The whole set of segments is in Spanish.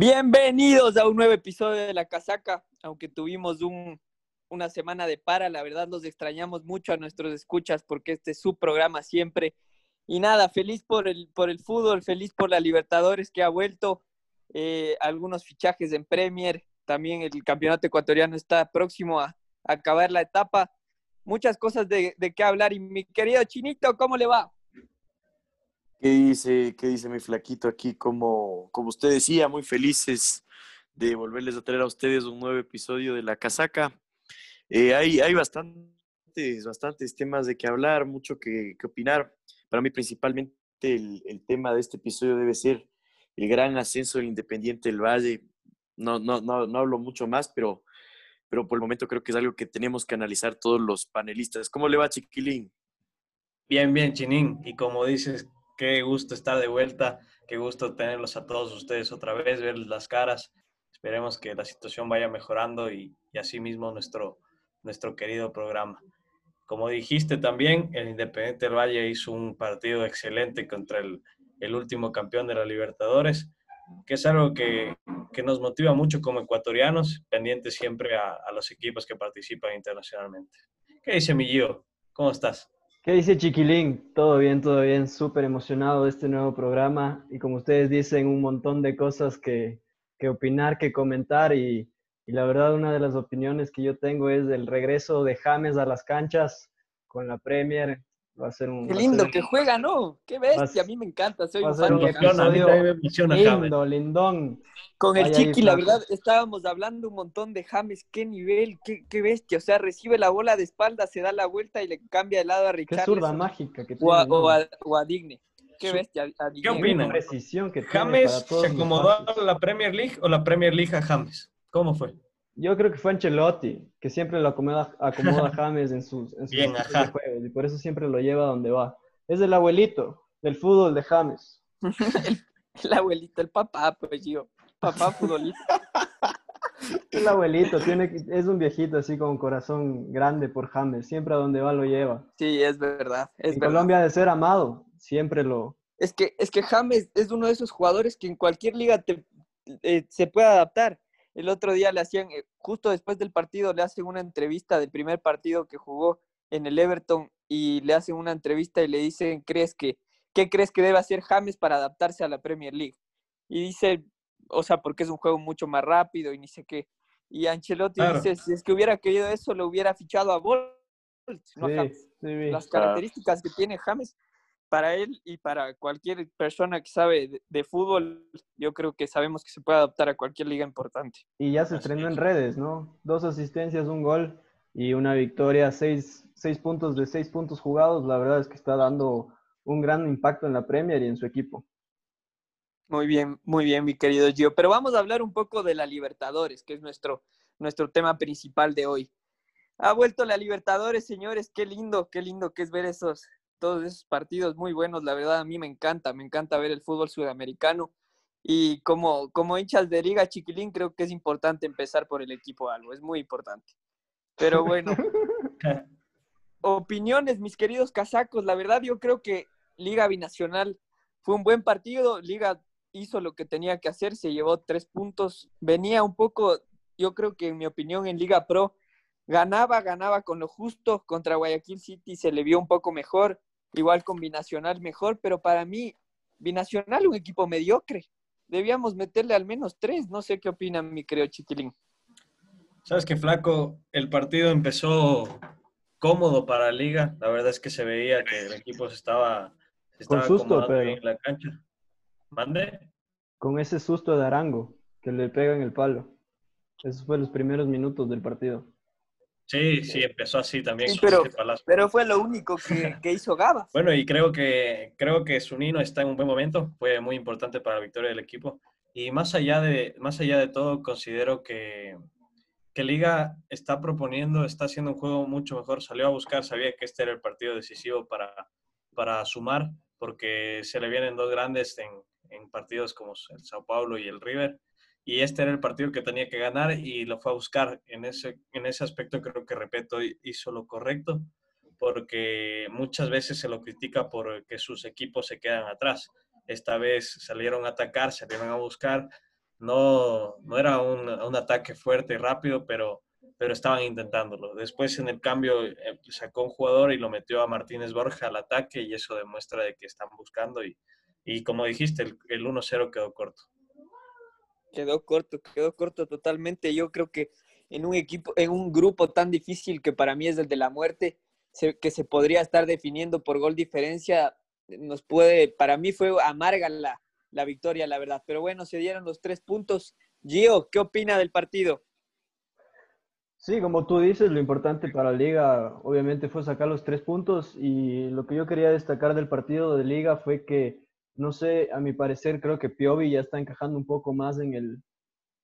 Bienvenidos a un nuevo episodio de La Casaca, aunque tuvimos un, una semana de para, la verdad los extrañamos mucho a nuestros escuchas porque este es su programa siempre. Y nada, feliz por el, por el fútbol, feliz por la Libertadores que ha vuelto, eh, algunos fichajes en Premier, también el campeonato ecuatoriano está próximo a, a acabar la etapa. Muchas cosas de, de qué hablar. Y mi querido Chinito, ¿cómo le va? ¿Qué dice, qué dice mi flaquito aquí? Como, como usted decía, muy felices de volverles a traer a ustedes un nuevo episodio de La Casaca. Eh, hay, hay bastantes, bastantes temas de qué hablar, mucho que, que opinar. Para mí, principalmente, el, el, tema de este episodio debe ser el gran ascenso del Independiente del Valle. No, no, no, no hablo mucho más, pero, pero por el momento creo que es algo que tenemos que analizar todos los panelistas. ¿Cómo le va, Chiquilín? Bien, bien, Chinín. Y como dices, Qué gusto estar de vuelta, qué gusto tenerlos a todos ustedes otra vez, verles las caras. Esperemos que la situación vaya mejorando y, y así mismo nuestro, nuestro querido programa. Como dijiste también, el Independiente del Valle hizo un partido excelente contra el, el último campeón de la Libertadores, que es algo que, que nos motiva mucho como ecuatorianos, pendientes siempre a, los equipos que participan internacionalmente. ¿Qué dice mi Gio? ¿Cómo estás? ¿Qué dice Chiquilín? Todo bien, todo bien, súper emocionado de este nuevo programa y como ustedes dicen, un montón de cosas que, que opinar, que comentar y, y, la verdad una de las opiniones que yo tengo es el regreso de James a las canchas con la Premier. Va a ser un... Qué lindo un, que juega, ¿no? Qué bestia, a, a mí me encanta, soy va un a ser un episodio lindo, lindón. Con el Vaya Chiqui, la verdad, estábamos hablando un montón de James, qué nivel, qué, qué, bestia. O sea, recibe la bola de espalda, se da la vuelta y le cambia de lado a Richard. Qué zurda mágica que tiene. O a, o a, o a Digne. Qué bestia. A ¿Qué opinan? precisión que ¿James se acomodó a la Premier League o la Premier League a James? ¿Cómo fue? Yo creo que fue Ancelotti, que siempre lo acomoda, acomoda a James en sus, en sus Bien, juegos y por eso siempre lo lleva a donde va. Es el abuelito del fútbol de James. el, el, abuelito, el papá, pues yo papá futbolista. El abuelito, tiene, es un viejito así con corazón grande por James, siempre a donde va lo lleva. Sí, es verdad. Es en verdad. Colombia de ser amado, siempre lo... Es que, es que James es uno de esos jugadores que en cualquier liga te, eh, se puede adaptar. El otro día le hacían, eh, justo después del partido, le hacen una entrevista del primer partido que jugó en el Everton y le hacen una entrevista y le dicen, ¿crees que, ¿qué crees que debe hacer James para adaptarse a la Premier League? Y dice, o sea, porque es un juego mucho más rápido y ni sé qué. Y Ancelotti claro. dice, si es que hubiera querido eso, lo hubiera fichado a Bolt, no sí, a James. Sí, Las características que tiene James para él y para cualquier persona que sabe de, de, fútbol, yo creo que sabemos que se puede adaptar a cualquier liga importante. Y ya se estrenó en redes, ¿no? Dos asistencias, un gol y una victoria, seis, seis puntos de seis puntos jugados. La verdad es que está dando un gran impacto en la Premier y en su equipo. Muy bien, muy bien, mi querido Gio. Pero vamos a hablar un poco de la Libertadores, que es nuestro, nuestro tema principal de hoy. Ha vuelto la Libertadores, señores. Qué lindo, qué lindo que es ver esos, todos esos partidos muy buenos. La verdad, a mí me encanta, me encanta ver el fútbol sudamericano. Y como, como hinchas de Liga Chiquilín, creo que es importante empezar por el equipo algo, es muy importante. Pero bueno, opiniones, mis queridos casacos. La verdad, yo creo que Liga Binacional fue un buen partido. Liga hizo lo que tenía que hacer, se llevó tres puntos. Venía un poco, yo creo que en mi opinión, en Liga Pro, ganaba, ganaba con lo justo. Contra Guayaquil City se le vio un poco mejor, igual con Binacional mejor, pero para mí, Binacional un equipo mediocre. Debíamos meterle al menos tres. No sé qué opina mi creo Chiquilín. Sabes que Flaco, el partido empezó cómodo para la liga. La verdad es que se veía que el equipo se estaba, se estaba Con susto, pero... en la cancha. ¿Mande? Con ese susto de Arango, que le pega en el palo. Esos fueron los primeros minutos del partido. Sí, sí, empezó así también. Sí, pero, pero, fue lo único que, que, hizo Gaba. bueno, y creo que, creo que Sunino está en un buen momento. Fue muy importante para la victoria del equipo. Y más allá de, más allá de todo, considero que, que Liga está proponiendo, está haciendo un juego mucho mejor. Salió a buscar, sabía que este era el partido decisivo para, para sumar, porque se le vienen dos grandes en, en partidos como el Sao Paulo y el River. Y este era el partido que tenía que ganar y lo fue a buscar. En ese, en ese aspecto creo que Repeto hizo lo correcto, porque muchas veces se lo critica por que sus equipos se quedan atrás. Esta vez salieron a atacar, salieron a buscar, No, no era un, un ataque fuerte y rápido, pero, pero estaban intentándolo. Después en el cambio eh, sacó un jugador y lo metió a Martínez Borja al ataque y eso demuestra de que están buscando y, y como dijiste, el, el 1-0 quedó corto. Quedó corto, quedó corto totalmente. Yo creo que en un equipo, en un grupo tan difícil que para mí es el de la muerte, se- que se podría estar definiendo por gol diferencia, nos puede, para mí fue amarga la, la victoria, la verdad. Pero bueno, se dieron los tres puntos. Gio, ¿qué opina del partido? Sí, como tú dices, lo importante para liga obviamente fue sacar los tres puntos y lo que yo quería destacar del partido de liga fue que, no sé, a mi parecer creo que Piovi ya está encajando un poco más en el,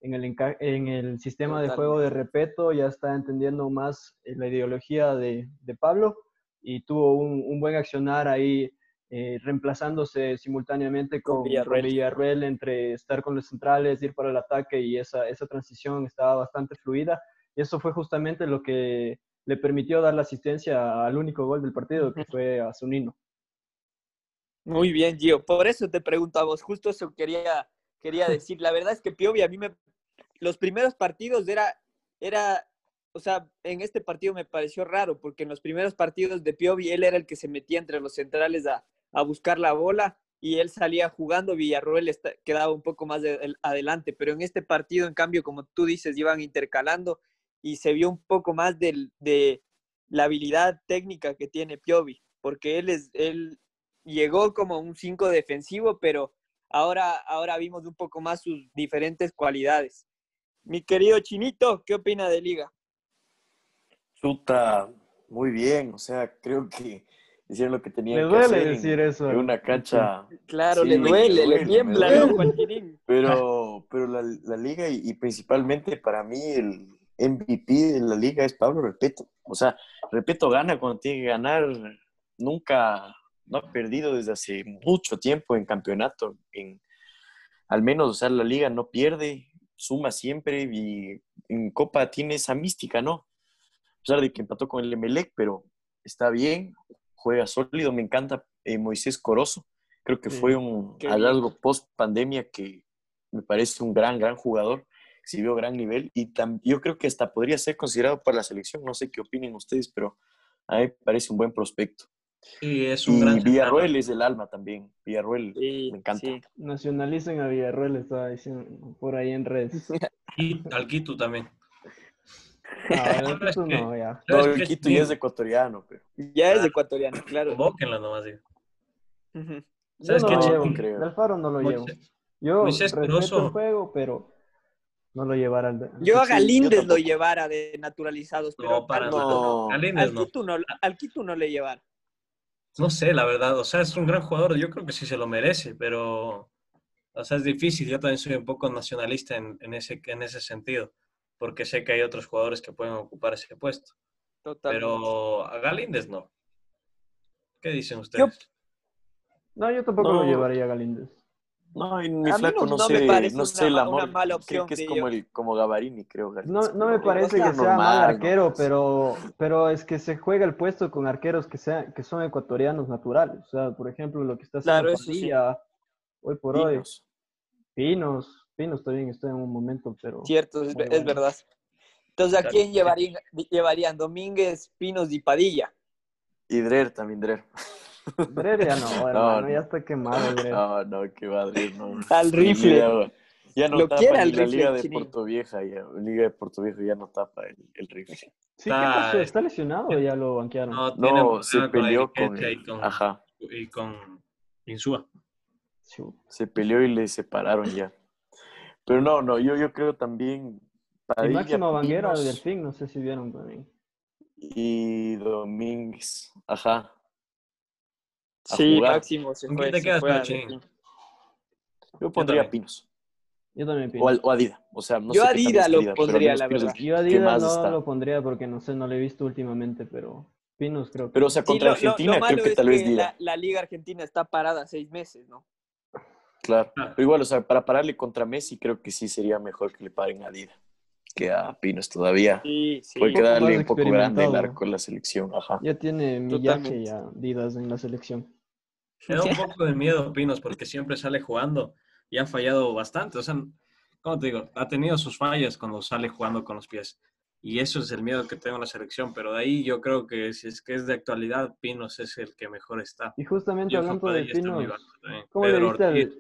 en el, en el sistema de juego de Repeto, ya está entendiendo más eh, la ideología de, de Pablo y tuvo un, un buen accionar ahí, eh, reemplazándose simultáneamente Con con. Villarroel entre estar con los centrales, ir para el ataque y esa, esa transición estaba bastante fluida. Y eso fue justamente lo que le permitió dar la asistencia al único gol del partido, que fue a Zunino. Muy bien, Gio. Por eso te pregunto a vos, justo eso quería, quería decir. La verdad es que Piovi a mí me... Los primeros partidos era, era, o sea, en este partido me pareció raro, porque en los primeros partidos de Piovi él era el que se metía entre los centrales a, a buscar la bola y él salía jugando, Villarroel quedaba un poco más de- el- adelante, pero en este partido, en cambio, como tú dices, iban intercalando y se vio un poco más del, de la habilidad técnica que tiene Piovi, porque él es, él llegó como un 5 defensivo, pero ahora, ahora vimos un poco más sus diferentes cualidades. Mi querido Chinito, ¿qué opina de Liga? Chuta, muy bien. O sea, creo que hicieron lo que tenían Le que duele hacer en- decir eso. en una cancha. Claro, Sí, le duele, duele, le tiembla, duele. Pero, pero la, la liga y, y principalmente para mí el MVP de la liga es Pablo Repeto. O sea, Repeto gana cuando tiene que ganar. Nunca, no ha perdido desde hace mucho tiempo en campeonato. En, al menos, o sea, la liga no pierde, suma siempre y en Copa tiene esa mística, ¿no? A pesar de que empató con el Emelec, pero está bien, juega sólido. Me encanta eh, Moisés Corozo. Creo que fue un hallazgo post pandemia que me parece un gran, gran jugador. Exhibió gran nivel y tam- yo creo que hasta podría ser considerado para la selección. No sé qué opinen ustedes, pero a mí me parece un buen prospecto. Y es un Y gran Villarroel es del alma también. Villarroel Sí, me encanta. sí. Nacionalicen a Villarroel, estaba diciendo por ahí en redes. Y al Quito también. No, No, es tú que- no, ya. No, ¿Sabes el Quito ya es ecuatoriano, pero Ya es ecuatoriano, claro. Convóquenlo nomás, digo. ¿Sabes no qué, lo llevo. Creo. Alfaro no lo llevo. Yo Moisés respeto Corozo. el juego, pero no lo llevará al... Yo a Sí, yo Galíndez lo llevara de naturalizados, pero No, para al, nada. Quito No. Galíndez al, no. Quito no, al Quito no le llevara. No sé, la verdad. O sea, es un gran jugador. Yo creo que sí se lo merece, pero. O sea, es difícil. Yo también soy un poco nacionalista en, en ese, en ese sentido, porque sé que hay otros jugadores que pueden ocupar ese puesto. Totalmente. Pero a Galíndez no. ¿Qué dicen ustedes? No, yo tampoco No. lo llevaría a Galíndez. No, en mi A mí flaco no- no, no me sé, parece no una sé el ma- amor. una mala creo opción que es que como yo- el como Gavarini, creo. No, no me parece que sea normal, mal ¿no? arquero, pero, pero es que se juega el puesto con arqueros que, sean, que son ecuatorianos naturales. O sea, por ejemplo, lo que está haciendo Claro, sí. Hoy por hoy. Pinos. Pinos, también está en un momento, pero... Cierto, es, verdad. Entonces, ¿a Claro. quién llevarían, llevarían? Domínguez, Pinos y Padilla. Y Drer también, Drer. Drer ya no, No, hermano, no. ya está quemado. No, no, qué va Drer, no. Al rifle. Ya, ya no Lo tapa quiere ni al la rifle, Liga de. Puerto Vieja, ya. Liga de Puerto Vieja ya no tapa el, el rifle. Sí, ¿qué Está- pasó? ¿Está lesionado o ya lo banquearon? No, se peleó con, etiqueta y con, ajá, y con Insúa. Se peleó y le separaron ya. Pero no, no, yo, yo creo también Padilla, Máximo Vanguera Pinos del Delfín, no sé si vieron también. y Domínguez, ajá. A Sí, jugar. Máximo se ¿Con fue. quién te quedas, a? Delfín. Yo pondría también. Pinos. Yo también O, pienso. al- o Adida. O sea, no Yo sé a está lo pondría, la Pinos verdad. Yo a Adidas no está. lo pondría porque no sé, no lo he visto últimamente, pero Pinos creo que... Pero, o sea, Sí, contra lo- lo- lo Argentina creo que tal vez que Dida. la, la Liga Argentina está parada seis meses, ¿no? Claro. Claro. Pero igual, o sea, para pararle contra Messi, creo que sí sería mejor que le paren a Dida que a Pinos todavía. Sí, sí. Porque darle un poco grande el arco en la selección. Ajá. Ya tiene millaje Totalmente. ya Didas en la selección. Me da un poco de miedo Pinos porque siempre sale jugando y ha fallado bastante. O sea, ¿cómo te digo? Ha tenido sus fallas cuando sale jugando con los pies. Y eso es el miedo que tengo en la selección. Pero de ahí yo creo que si es que es de actualidad, Pinos es el que mejor está. Y justamente Yo hablando de Pinos. ¿cómo le Pedro viste al.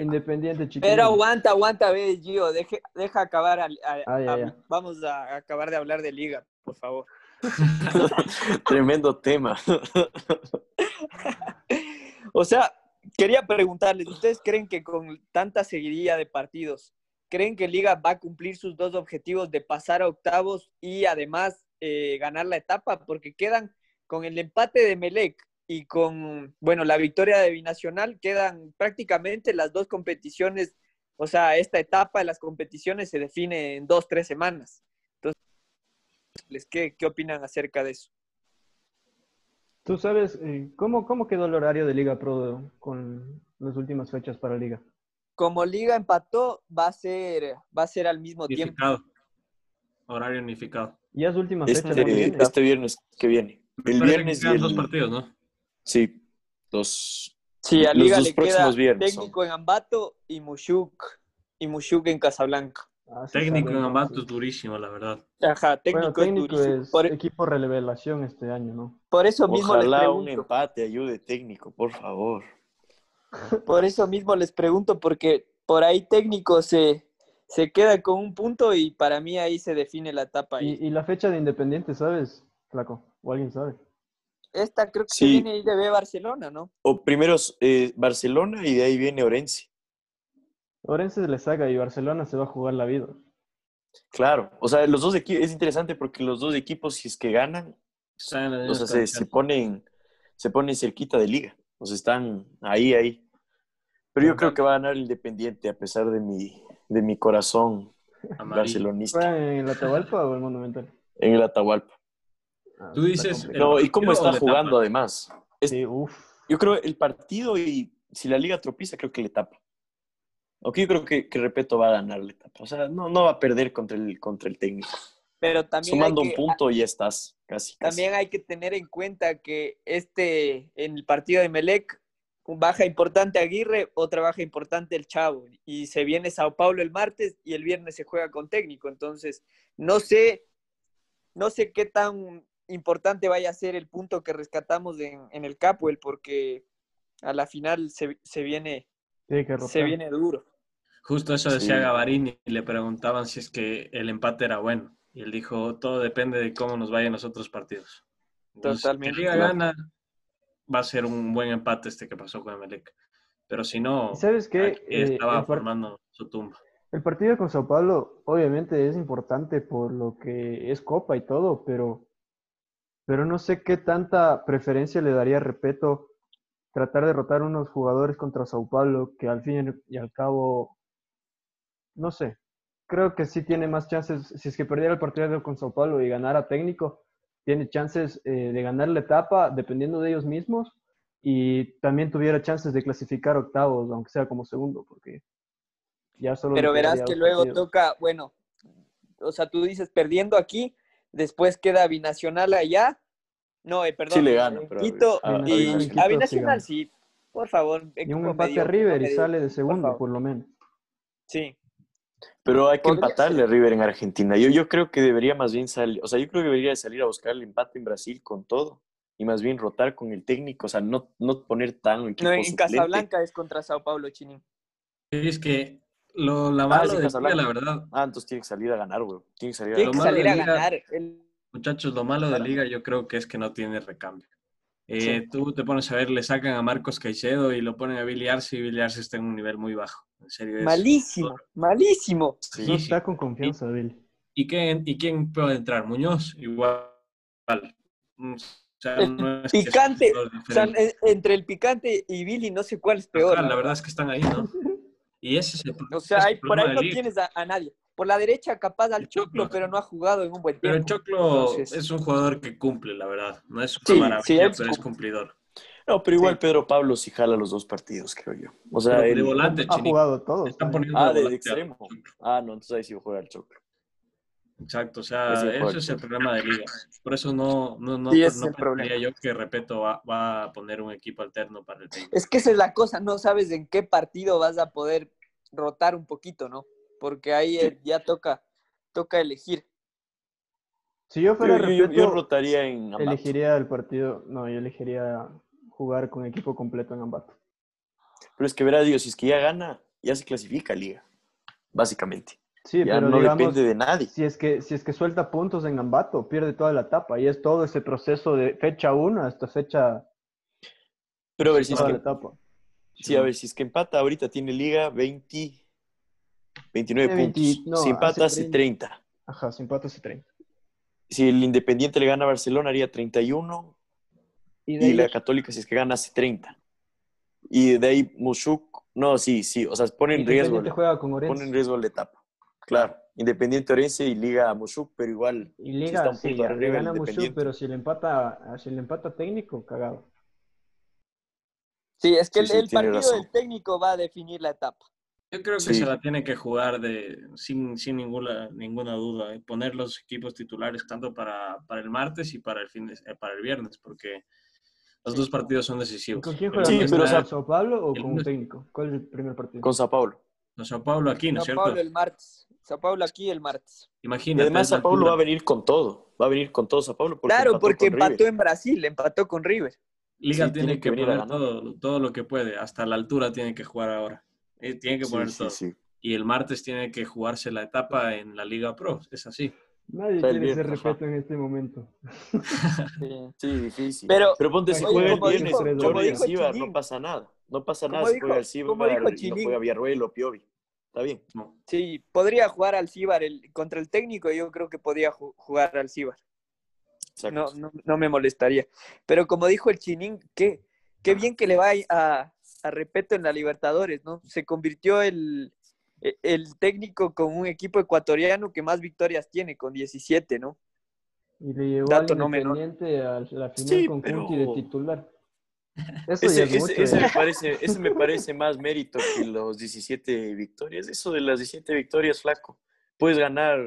Independiente Chiquillo. Pero aguanta, aguanta, ve, Gio, deje- deja acabar. al- a- Ah, ya, a- ya. Vamos a acabar de hablar de liga, por favor. Tremendo tema. O sea, quería preguntarles, ¿ustedes creen que con tanta seguidilla de partidos, creen que Liga va a cumplir sus dos objetivos de pasar a octavos y además eh, ganar la etapa? Porque quedan con el empate de Melec y con, bueno, la victoria de Binacional, quedan prácticamente las dos competiciones, o sea, esta etapa de las competiciones se define en dos, tres semanas. Entonces, ¿qué, qué opinan acerca de eso? ¿Tú sabes eh, cómo, cómo quedó el horario de Liga Pro con las últimas fechas para Liga? Como Liga empató, va a ser, va a ser al mismo tiempo. Horario unificado. Ya es última fecha. ¿no? Este, este viernes que viene. El parece que viernes y el... dos partidos, ¿no? Sí, dos. Sí, a Los Liga dos le queda próximos viernes son. técnico en Ambato y Mushuk, y Mushuk en Casablanca. Ah, sí Técnico en sí. es durísimo, la verdad. Ajá, técnico, Bueno, técnico es durísimo. es Por, equipo revelación este año, ¿no? por eso mismo les Ojalá un empate ayude técnico, por favor. Por eso mismo les pregunto, porque por ahí técnico se, se queda con un punto y para mí ahí se define la etapa. Y, ahí. y la fecha de Independiente, ¿sabes, Flaco? ¿O alguien sabe? Esta creo que Sí. viene ahí de B Barcelona, ¿no? O primero eh, Barcelona y de ahí viene Orense. Orense le saca y Barcelona se va a jugar la vida. Claro, o sea, los dos equipos, es interesante porque los dos equipos, si es que ganan, o sea, se, ponen, se ponen cerquita de liga. O sea, están ahí, ahí. Pero yo creo que va a ganar el Independiente a pesar de mi, de mi corazón Amarillo. barcelonista ¿Fue en el Atahualpa o el Monumental? en el Atahualpa. Ah, Tú dices. No, y cómo está la jugando además. Es- Sí, uf. Yo creo el partido y si la liga tropieza, creo que le tapa. Aunque yo creo que, que Repeto va a ganar la etapa. O sea, no, no va a perder contra el, contra el técnico. Pero también Sumando un punto ya estás casi. casi. También hay que tener en cuenta que este, en el partido de Melec, baja importante Aguirre, otra baja importante el Chavo. Y se viene Sao Paulo el martes y el viernes se juega con técnico. Entonces, no sé, no sé qué tan importante vaya a ser el punto que rescatamos en, en el Capuel, porque a la final se, se viene, que se viene duro. Justo eso decía Sí. Gavarini y le preguntaban si es que el empate era bueno. Y él dijo, todo depende de cómo nos vayan los otros partidos. Entonces, Totalmente, Si Liga claro. gana, va a ser un buen empate este que pasó con Emelec. Pero si no, ¿Y ¿Sabes qué? Eh, estaba formando su tumba. el partido con Sao Paulo obviamente es importante por lo que es Copa y todo, pero, pero no sé qué tanta preferencia le daría, repito, tratar de rotar unos jugadores contra Sao Paulo que al fin y al cabo, no sé, creo que sí tiene más chances, si es que perdiera el partido con Sao Paulo y ganara técnico, tiene chances eh, de ganar la etapa dependiendo de ellos mismos y también tuviera chances de clasificar octavos, aunque sea como segundo, porque ya solo Pero verás que luego partidos. toca, bueno, o sea, tú dices perdiendo aquí, después queda Binacional allá. No, eh, perdón. Sí le gana, pero a- Quito a- a y Binacional. a Quito Binacional sí sí, por favor. Y un empate a River y sale de por segundo, favor. por lo menos. Sí, Pero hay que empatarle ser. a River en Argentina. Yo, yo creo que debería más bien salir, o sea, yo creo que debería salir a buscar el empate en Brasil con todo y más bien rotar con el técnico, o sea, no, no poner tan equipo no, en suplente. Casablanca es contra Sao Paulo, Chinín. Es que lo, la Ah, de Liga, Casablanca. la verdad, Ah, entonces tiene que salir a ganar, güey. Tiene que salir a Tiene que salir a de Liga- ganar. El- muchachos, lo malo de Claro. Liga yo creo que es que no tiene recambio. Eh, Sí. Tú te pones a ver, le sacan a Marcos Caicedo y lo ponen a Billy Arce y Billy Arce está en un nivel muy bajo. En serio, es- Malísimo, malísimo. Sí. No sí. está con confianza, Billy. ¿Y quién, ¿Y quién puede entrar? Muñoz, igual. Mm, O sea, no es picante, O sea, en- entre el picante y Billy, no sé cuál es peor. Ajá, la verdad es que están ahí, ¿no? Y ese es el, O sea, el por problema ahí de no Liga. tienes a, a nadie. Por la derecha, capaz al Choclo. Choclo, pero no ha jugado en un buen Pero el tiempo. Choclo Entonces- es un jugador que cumple, la verdad. No es una Sí, maravilla, sí, pero es cumple. cumplidor. No, pero igual Sí. Pedro Pablo sí jala los dos partidos, creo yo. O sea, Pero de él- volante, Ha Chinito. jugado todos. Están ¿no? poniendo Ah, de extremo. Ah, no, entonces ahí sí va a jugar el Choclo. Exacto, o sea, el es el problema de Liga. Por eso no, no, no, Sí, no el problema. pensaría yo que Repeto va, va a poner un equipo alterno para el técnico. Es que esa es la cosa, no sabes en qué partido vas a poder rotar un poquito, ¿no? porque ahí eh, ya toca, toca elegir. Si yo fuera Yo, yo- yo Repeto, rotaría en elegiría el partido, no, yo elegiría jugar con equipo completo en Ambato. Pero es que verá, digo, si es que ya gana, ya se clasifica Liga, básicamente. Sí, ya pero no digamos, depende de nadie. si es que si es que suelta puntos en Ambato, pierde toda la etapa y es todo ese proceso de fecha 1 hasta fecha Pero a ver, si es que, la etapa. sí, a ver, si es que empata, ahorita tiene Liga 20, 29 Tiene 20, puntos. no, si empata, hace hace 30. Ajá, sin empate hace 30. Si el Independiente le gana a Barcelona, haría 31. Y de Y ahí la Católica, si es que gana, hace 30. Y de ahí Mushuk, no, sí, sí, o sea, pone en riesgo, Independiente juega con pone en riesgo la etapa. Claro, Independiente Orense y Liga Mushuk, pero igual. Y Liga, está un sí, le gana Mushu, Independiente. pero si le empata, si le empata técnico, cagado. Sí, es que Sí, el, sí, el tiene partido razón. del técnico va a definir la etapa. Yo creo que Sí. se la tiene que jugar de, sin, sin ninguna, ninguna duda. eh, Poner los equipos titulares tanto para, para el martes y para el, fin de- eh, para el viernes, porque los dos partidos son ¿Y decisivos. con quién juega? Sí, pero, o está sea, ¿Con Sao Paulo o el con un técnico? ¿Cuál es el primer partido? Con Sao Paulo. con Sao Paulo aquí, ¿no es Sao cierto? Paulo el martes. Sao Paulo aquí el martes. Y Imagínate. además es la Sao Paulo va a venir con todo. Va a venir con todo Sao Paulo. Porque claro, empató porque con empató River. en Brasil, empató con River. Liga Sí, tiene, tiene que que, poner todo, todo lo que puede. Hasta la altura tiene que jugar ahora. Eh, tiene que poner sí, todo. sí. Y el martes tiene que jugarse la etapa en la Liga Pro. Es así. Nadie quiere ser viernes, respeto en este momento. Sí. Sí, difícil. Pero- ponte, si juega el viernes, como dijo Chilín. no pasa nada. No pasa nada si juega el y no juega Villarroel o Piovi. Está bien. No. Sí, podría jugar al Cibar el, contra el técnico, yo creo que podría ju- jugar al Cibar. No, no, no me molestaría. Pero como dijo el Chinín, qué, qué bien que le va a, a Repeto en la Libertadores, ¿no? Se convirtió el, el técnico con un equipo ecuatoriano que más victorias tiene, con 17, ¿no? Y le llevó Dato al no. Independiente a la final Sí, con pero- de titular. Eso Ese, es ese- ya. me parece, ese me parece más mérito que los 17 victorias. Eso de las 17 victorias, flaco. Puedes ganar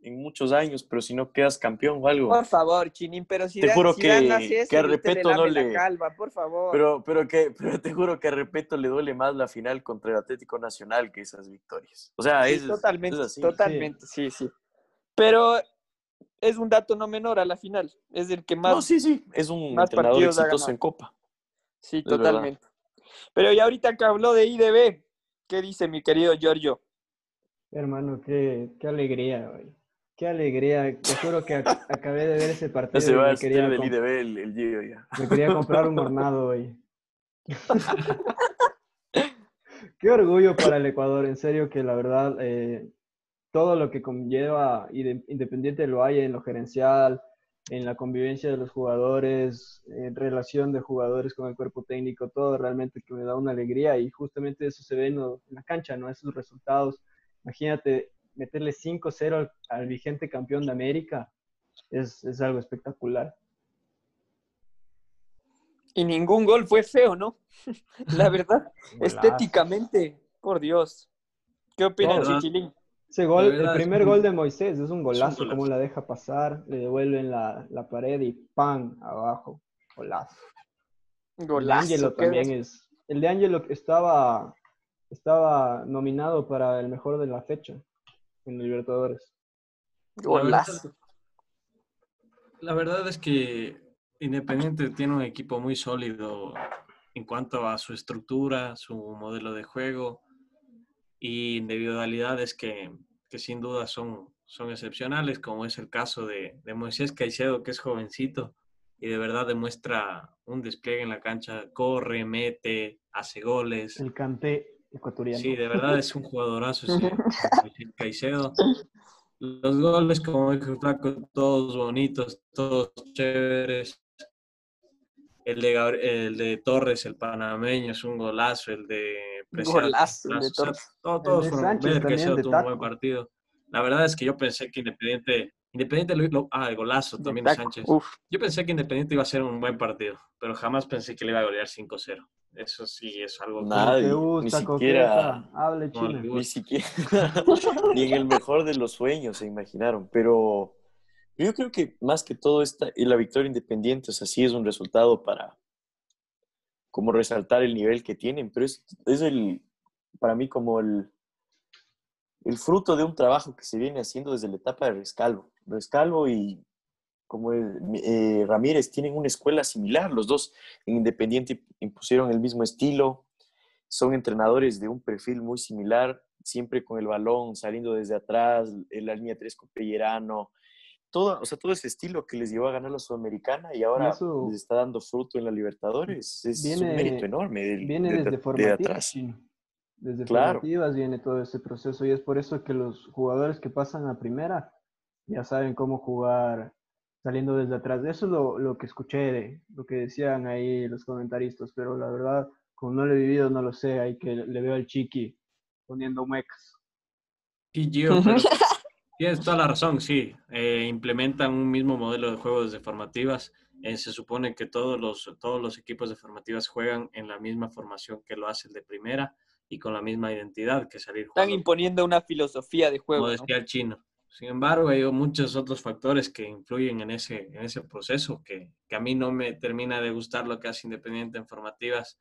en muchos años, pero si no quedas campeón o algo. Por favor, Chinín, pero si Te juro si que- Dan hace eso, que a Repeto no le- calva, por favor. Pero, pero, que, pero te juro que a Repeto le duele más la final contra el Atlético Nacional que esas victorias. O sea, Sí, es, totalmente, es así. totalmente, sí, sí. Pero es un dato no menor a la final. Es el que más, No, sí, sí. Es un más entrenador exitoso en Copa. Sí, totalmente. Pero ya ahorita que habló de IDB, ¿qué dice mi querido Giorgio? Hermano, qué, qué alegría, güey. Qué alegría. Te juro que ac- acabé de ver ese partido se y va a quería, del IDB el, el Gio ya. me quería comprar un hornado, güey. Qué orgullo para el Ecuador, en serio que la verdad, eh, todo lo que conlleva Independiente lo hay en lo gerencial, en la convivencia de los jugadores, en relación de jugadores con el cuerpo técnico, todo realmente que me da una alegría y justamente eso se ve en la cancha, ¿no? Esos resultados. Imagínate meterle 5-0 al, al vigente campeón de América, es, es algo espectacular. Y ningún gol fue feo, ¿no? La verdad, estéticamente, por Dios. ¿Qué opinan, No, Chiquilín? Ese gol, De el primer un- gol de Moisés es un golazo, golazo. como la deja pasar, le devuelven la, la pared y ¡pam! abajo. Golazo. El de Golazo. Ángelo qué también es. El de Ángelo estaba, estaba nominado para el mejor de la fecha en Libertadores. Golazo. La verdad es que Independiente tiene un equipo muy sólido en cuanto a su estructura, su modelo de juego y individualidades que, que sin duda son, son excepcionales, como es el caso de, de Moisés Caicedo, que es jovencito y de verdad demuestra un despliegue en la cancha, corre, mete, hace goles. El Canté ecuatoriano. Sí, de verdad es un jugadorazo Moisés Caicedo. Los goles, como dijo Flaco, todos bonitos, todos chéveres. El de, Gabri- el de Torres, el panameño, es un golazo. El de Preciado, Golazo, el de o sea, Torres. todo- todos de fueron- Sánchez también, de tuvo un buen partido. La verdad es que yo pensé que Independiente, Independiente lo, lo- ah, el golazo también de. Sánchez. Uf, Yo pensé que Independiente iba a ser un buen partido, pero jamás pensé que le iba a golear 5-0. Eso sí es algo que- Nadie, gusta, ni siquiera- coqueta, hable Como china. le Ni siquiera, ni en el mejor de los sueños se imaginaron, pero yo creo que más que todo esta, y la victoria independiente, o sea, sí es un resultado para como resaltar el nivel que tienen, pero es, es el, para mí como el, el fruto de un trabajo que se viene haciendo desde la etapa de Rescalvo. Rescalvo y como eh, Ramírez tienen una escuela similar, los dos en Independiente impusieron el mismo estilo, son entrenadores de un perfil muy similar, siempre con el balón saliendo desde atrás, en la línea 3 con Pellerano, todo, o sea, todo ese estilo que les llevó a ganar la Sudamericana y ahora les está dando fruto en la Libertadores. Es un mérito enorme. viene desde formativas. Desde formativas viene todo ese proceso y es por eso que los jugadores que pasan a primera ya saben cómo jugar saliendo desde atrás. Eso es lo, lo que escuché, lo que decían ahí los comentaristas, pero la verdad, como no lo he vivido, no lo sé. Hay que le veo al chiqui poniendo muecas. Sí, Gio, tienes toda la razón, sí. Eh, implementan un mismo modelo de juego desde formativas. Eh, se supone que todos los, todos los equipos de formativas juegan en la misma formación que lo hace el de primera y con la misma identidad que salir jugando. Están imponiendo una filosofía de juego. Como decía el chino. Sin embargo, hay muchos otros factores que influyen en ese, en ese proceso que, que a mí no me termina de gustar lo que hace Independiente en formativas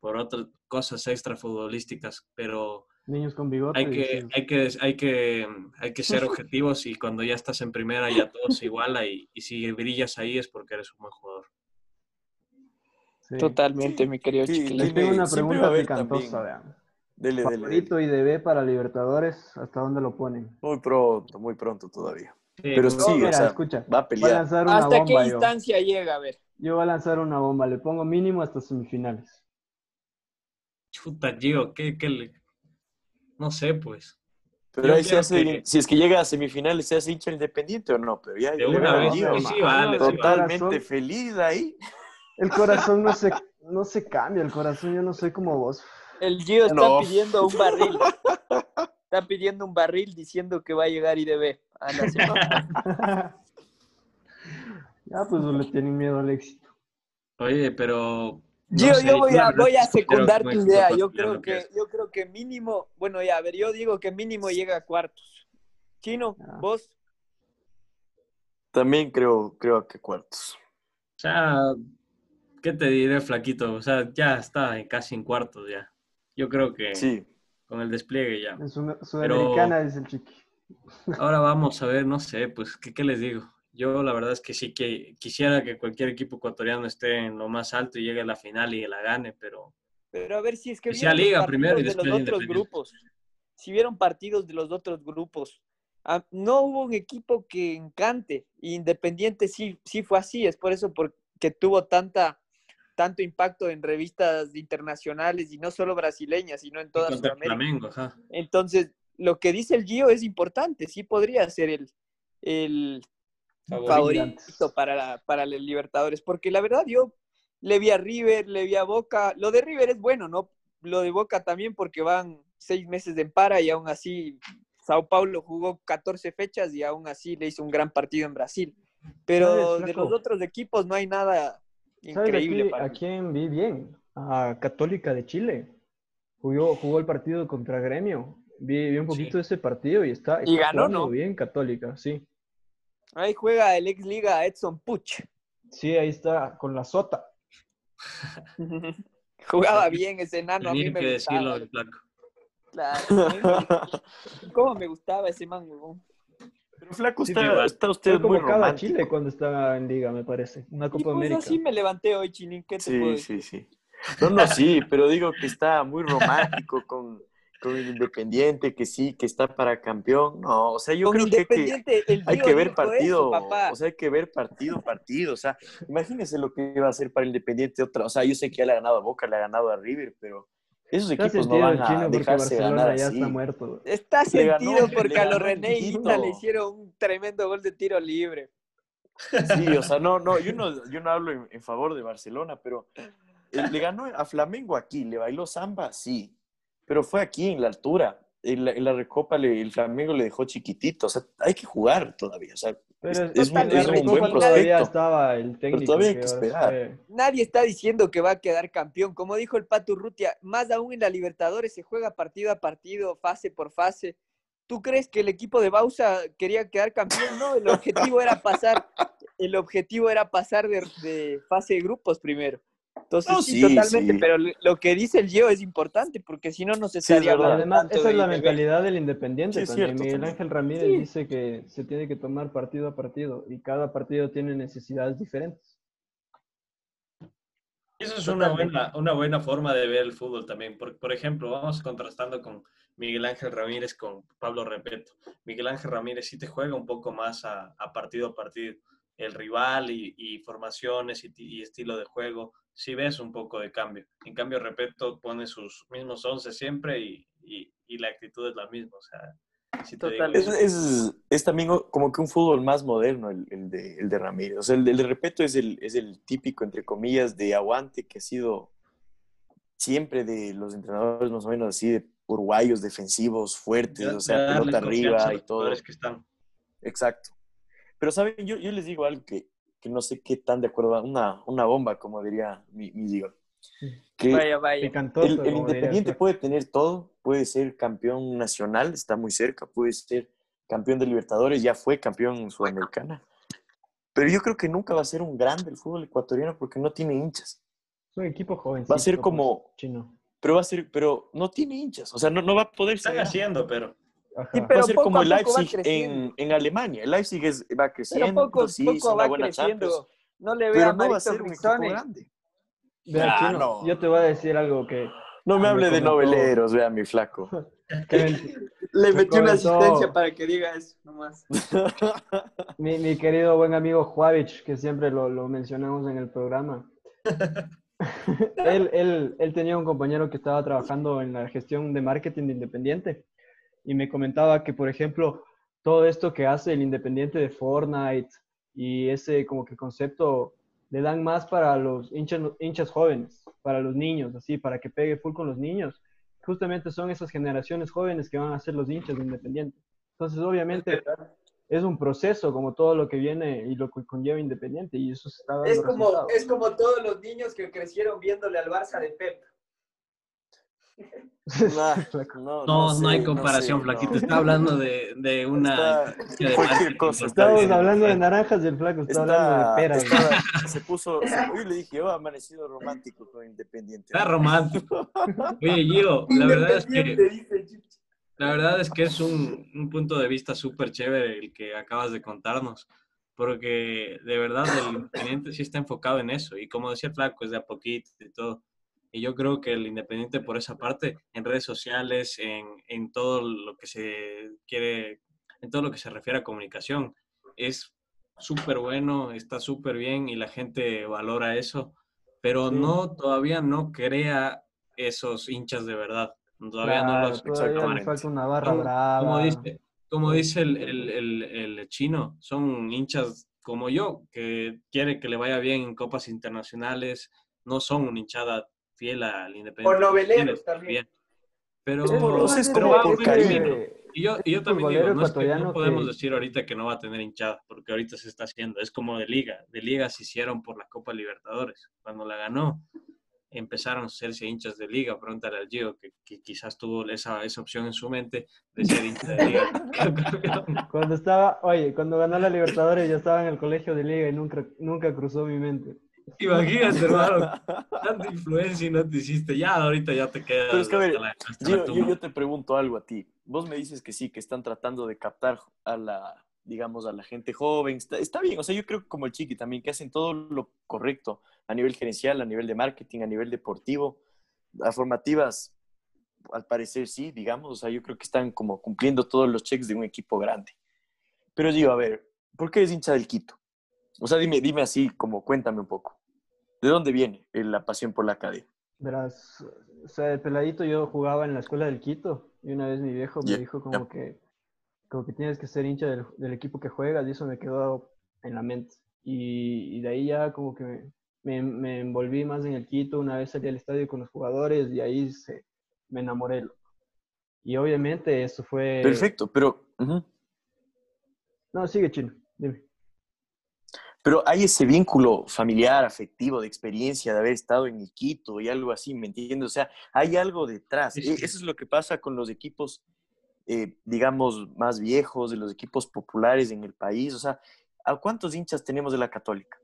por otras cosas extra futbolísticas, pero niños con bigote. Hay que, hay que, hay que, hay que ser objetivos y cuando ya estás en primera ya todo se iguala y, y si brillas ahí es porque eres un buen jugador. Totalmente, mi querido sí, tengo una pregunta picantosa, vean. Dele, Favorito y DB para Libertadores, ¿hasta dónde lo ponen? Muy pronto, muy pronto todavía. Pero sí, mira, o sea, escucha, va a pelear. ¿Hasta qué instancia llega? A ver. Yo voy a lanzar una bomba, le pongo mínimo hasta semifinales. Chuta, Gio, ¿qué, qué No sé, pues. Pero ahí se hace, si es que llega a semifinales, ¿se hace hincha independiente o no? Pero ya, de una vez, sí, vale, totalmente feliz ahí. El corazón no se, no se cambia, el corazón yo no soy como vos. El Gio está pidiendo un barril. Está pidiendo un barril diciendo que va a llegar IDB. ya, pues le tienen miedo al éxito. Oye, pero. Gio, yo voy a, voy a secundar tu idea. Yo creo que, yo creo que mínimo, bueno, ya, a ver, yo digo que mínimo llega a cuartos. Chino, ah. vos. También creo, creo que cuartos. O sea, ¿qué te diré, flaquito? O sea, ya está casi en cuartos ya. Yo creo que sí. con el despliegue ya. En Sudamericana es el chiqui. Ahora vamos a ver, no sé, pues, ¿qué, les digo? Yo la verdad es que sí que quisiera que cualquier equipo ecuatoriano esté en lo más alto y llegue a la final y la gane, pero... Pero a ver si es que... sea liga primero y después de los otros grupos. Si vieron partidos de los otros grupos, ah, no hubo un equipo que encante. Independiente sí, sí fue así, es por eso porque tuvo tanta tanto impacto en revistas internacionales y no solo brasileñas, sino en toda Sudamérica. Entonces, lo que dice el Gio es importante, sí podría ser el, el favorito para, para los Libertadores, porque la verdad yo le vi a River, le vi a Boca, lo de River es bueno, ¿no? Lo de Boca también porque van seis meses de para y aún así Sao Paulo jugó 14 fechas y aún así le hizo un gran partido en Brasil. Pero de los otros equipos no hay nada Increíble. ¿A quién vi bien? A Católica de Chile. Jugó, jugó el partido contra Gremio. Vi, un poquito de ese partido y está, y ganó, ¿no? bien Católica, sí. Ahí juega el ex liga Edson Puch. Sí, ahí está, con la sota. Jugaba bien ese enano, a mí me gustaba. Claro. ¿Cómo me gustaba ese man, pero Flaco, está, está, usted muy romántico. Chile cuando estaba en Liga, me parece. Una Copa pues América. así me levanté hoy, Chilín. ¿Qué te sí, puedo decir? sí, sí. No, no, sí, pero digo que está muy romántico con, con el Independiente, que sí, que está para campeón. No, o sea, yo creo que, hay que ver partido, o sea, hay que ver partido, partido. O sea, imagínese lo que iba a hacer para el Independiente otra. O sea, yo sé que ya le ha ganado a Boca, le ha ganado a River, pero esos equipos no van a dejarse ganar ya así. Está, muerto. está sentido porque a los René y le hicieron un tremendo gol de tiro libre. Sí, o sea, no, no, yo no, yo no hablo en, favor de Barcelona, pero eh, le ganó a Flamengo aquí, le bailó samba, sí, pero fue aquí en la altura. En la, recopa el Flamengo le dejó chiquitito, o sea, hay que jugar todavía, o sea, pero es, un, buen prospecto. Estaba el técnico todavía hay que esperar. Nadie está diciendo que va a quedar campeón. Como dijo el Pato Rutia, más aún en la Libertadores se juega partido a partido, fase por fase. ¿Tú crees que el equipo de Bausa quería quedar campeón? No, el objetivo era pasar, el objetivo era pasar de, fase de grupos primero. Entonces, No, sí, sí, totalmente, sí. pero lo- que dice el Gio es importante, porque si no, no se Sí, es estaría Además, esa es la mentalidad del Independiente también. cierto, Miguel. Ángel Ramírez Sí. dice que se tiene que tomar partido a partido y cada partido tiene necesidades diferentes. Eso es una buena, una buena forma de ver el fútbol también. Por, por ejemplo, vamos contrastando con Miguel Ángel Ramírez con Pablo Repeto. Miguel Ángel Ramírez sí te juega un poco más a, a partido a partido. El rival y, y formaciones y, y estilo de juego, sí ves un poco de cambio. En cambio, Repeto pone sus mismos 11 siempre y, y- y la actitud es la misma. O sea, si te digo Total. Es, es, es también como que un fútbol más moderno el, el de, el de Ramírez. O sea, el, el de Repeto es el, es el típico, entre comillas, de aguante que ha sido siempre de los entrenadores más o menos así, de uruguayos defensivos, fuertes, De- o sea, pelota arriba y los todo. jugadores que están. Exacto. Pero, ¿saben? Yo, yo les digo algo que, que no sé qué tan de acuerdo, una, una bomba, como diría mi, mi Diego. Que Vaya, vaya. El, el diría Independiente puede tener todo, puede ser campeón nacional, está muy cerca, puede ser campeón de Libertadores, ya fue campeón sudamericana. Pero yo creo que nunca va a ser un grande el fútbol ecuatoriano porque no tiene hinchas. Es un equipo joven. Va a ser como- chino. Pero va a ser, pero no tiene hinchas, o sea, no, no va a poder Están ser. haciendo, pero Ajá. Sí, Va pero a ser poco como a el poco va Leipzig en, en Alemania. El Leipzig es- va Pero creciendo, poco, sí, poco va buena creciendo. Champions, No le pero a no va a ser un equipo grande. Vea, Ah, no. yo te voy a decir algo que, No me Me hable de comentó- noveleros, vea mi flaco. me- Le Me metí una asistencia para que diga eso, nomás. mi, mi querido buen amigo Juavich, que siempre lo, lo mencionamos en el programa. él, él, él tenía un compañero que estaba trabajando en la gestión de marketing de Independiente y me comentaba que, por ejemplo, todo esto que hace el Independiente de Fortnite y ese como que concepto le dan más para los hinchas, hinchas jóvenes, para los niños, así, para que pegue full con los niños. Justamente son esas generaciones jóvenes que van a ser los hinchas de Independiente. Entonces, obviamente, es un proceso como todo lo que viene y lo que conlleva Independiente y eso se está dando Es como, resultados. es como todos los niños que crecieron viéndole al Barça de Pep. Nah, no, no, no, hay comparación, sé, Flaquito. no. Está hablando de, de una... Está- cualquier cosa, Estamos hablando de naranjas y el flaco está, hablando Está, de peras. está- se puso, hoy le dije, yo he amanecido romántico con Independiente. Está romántico. Oye, Gio, la verdad es que... La verdad es que es un, un punto de vista súper chévere el que acabas de contarnos, porque de verdad el Independiente sí está enfocado en eso, y como decía el Flaco, es de a poquito y todo. Y yo creo que el Independiente por esa parte, en redes sociales, en, en todo lo que se quiere, en todo lo que se refiere a comunicación, es súper bueno, está súper bien y la gente valora eso, pero no, todavía no crea esos hinchas de verdad. Todavía no los todavía le exactamente. falta una barra como, brava. como dice, como dice el, el- el- el chino, son hinchas como yo, que quiere que le vaya bien en copas internacionales, no son una hinchada fiel al Independiente. O noveleros quiere estar también. Pero, Es como va por. Y yo, y yo también digo, no, es que no podemos que- decir ahorita que no va a tener hinchada, porque ahorita se está haciendo. Es como de liga. De liga se hicieron por la Copa Libertadores. Cuando la ganó, empezaron a hacerse hinchas de liga. Pregúntale al Gio, que, que quizás tuvo esa, esa opción en su mente de ser hincha de liga. Cuando estaba, oye, cuando ganó la Libertadores yo estaba en el colegio de liga y nunca, nunca cruzó mi mente. Imagínate, hermano. Tanta influencia y no te hiciste. Ya, ahorita ya te quedas. Pero es que, a ver, Yo, yo, tumba. yo te pregunto algo a ti. Vos me dices que sí, que están tratando de captar a la, digamos, a la gente joven. Está, está bien, o sea, yo creo que como el Chiqui también, que hacen todo lo correcto a nivel gerencial, a nivel de marketing, a nivel deportivo. Las formativas, al parecer sí, digamos, o sea, yo creo que están como cumpliendo todos los checks de un equipo grande. Pero digo, a ver, ¿por qué eres hincha del Quito? O sea, dime, dime así, como cuéntame un poco. ¿De dónde viene la pasión por la academia? Verás, o sea, de peladito yo jugaba en la escuela del Quito y una vez mi viejo me dijo como que, como que tienes que ser hincha del, del equipo que juegas y eso me quedó en la mente. Y, y de ahí ya como que me, me, me envolví más en el Quito, una vez salí al estadio con los jugadores y ahí se, me enamoré. Y obviamente eso fue... Perfecto, pero... No, sigue chino, dime. Pero hay ese vínculo familiar, afectivo, de experiencia, de haber estado en Quito y algo así, ¿me entiendes? O sea, hay algo detrás. Sí, E-. Eso es lo que pasa con los equipos, eh, digamos, más viejos, de los equipos populares en el país. O sea, ¿a cuántos hinchas tenemos de la Católica?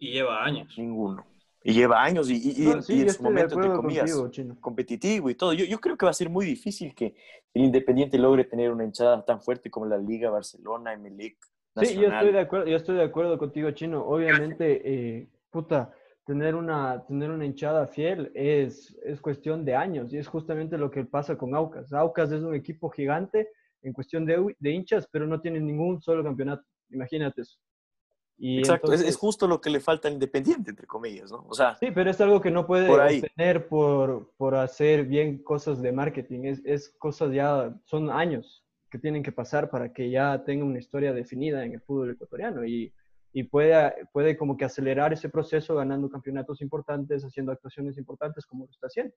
Y lleva años. Ninguno. Y lleva años y, y, No, y sí, en su momento, entre comillas, contigo, competitivo y todo. Yo, yo creo que va a ser muy difícil que el Independiente logre tener una hinchada tan fuerte como la Liga, Barcelona, Emelec, Sí, yo estoy de acuerdo, yo estoy de acuerdo contigo, Chino. Obviamente, eh, puta, tener una, tener una hinchada fiel es, es cuestión de años y es justamente lo que pasa con Aucas. Aucas es un equipo gigante en cuestión de, de hinchas, pero no tiene ningún solo campeonato. Imagínate eso. Y Exacto, es- justo lo que le falta al Independiente, entre comillas, ¿no? O sea, Sí, pero es algo que no puede Por obtener por, por hacer bien cosas de marketing. Es, es cosas ya, son años que tienen que pasar para que ya tenga una historia definida en el fútbol ecuatoriano y, y pueda, puede como que acelerar ese proceso ganando campeonatos importantes, haciendo actuaciones importantes como lo está haciendo.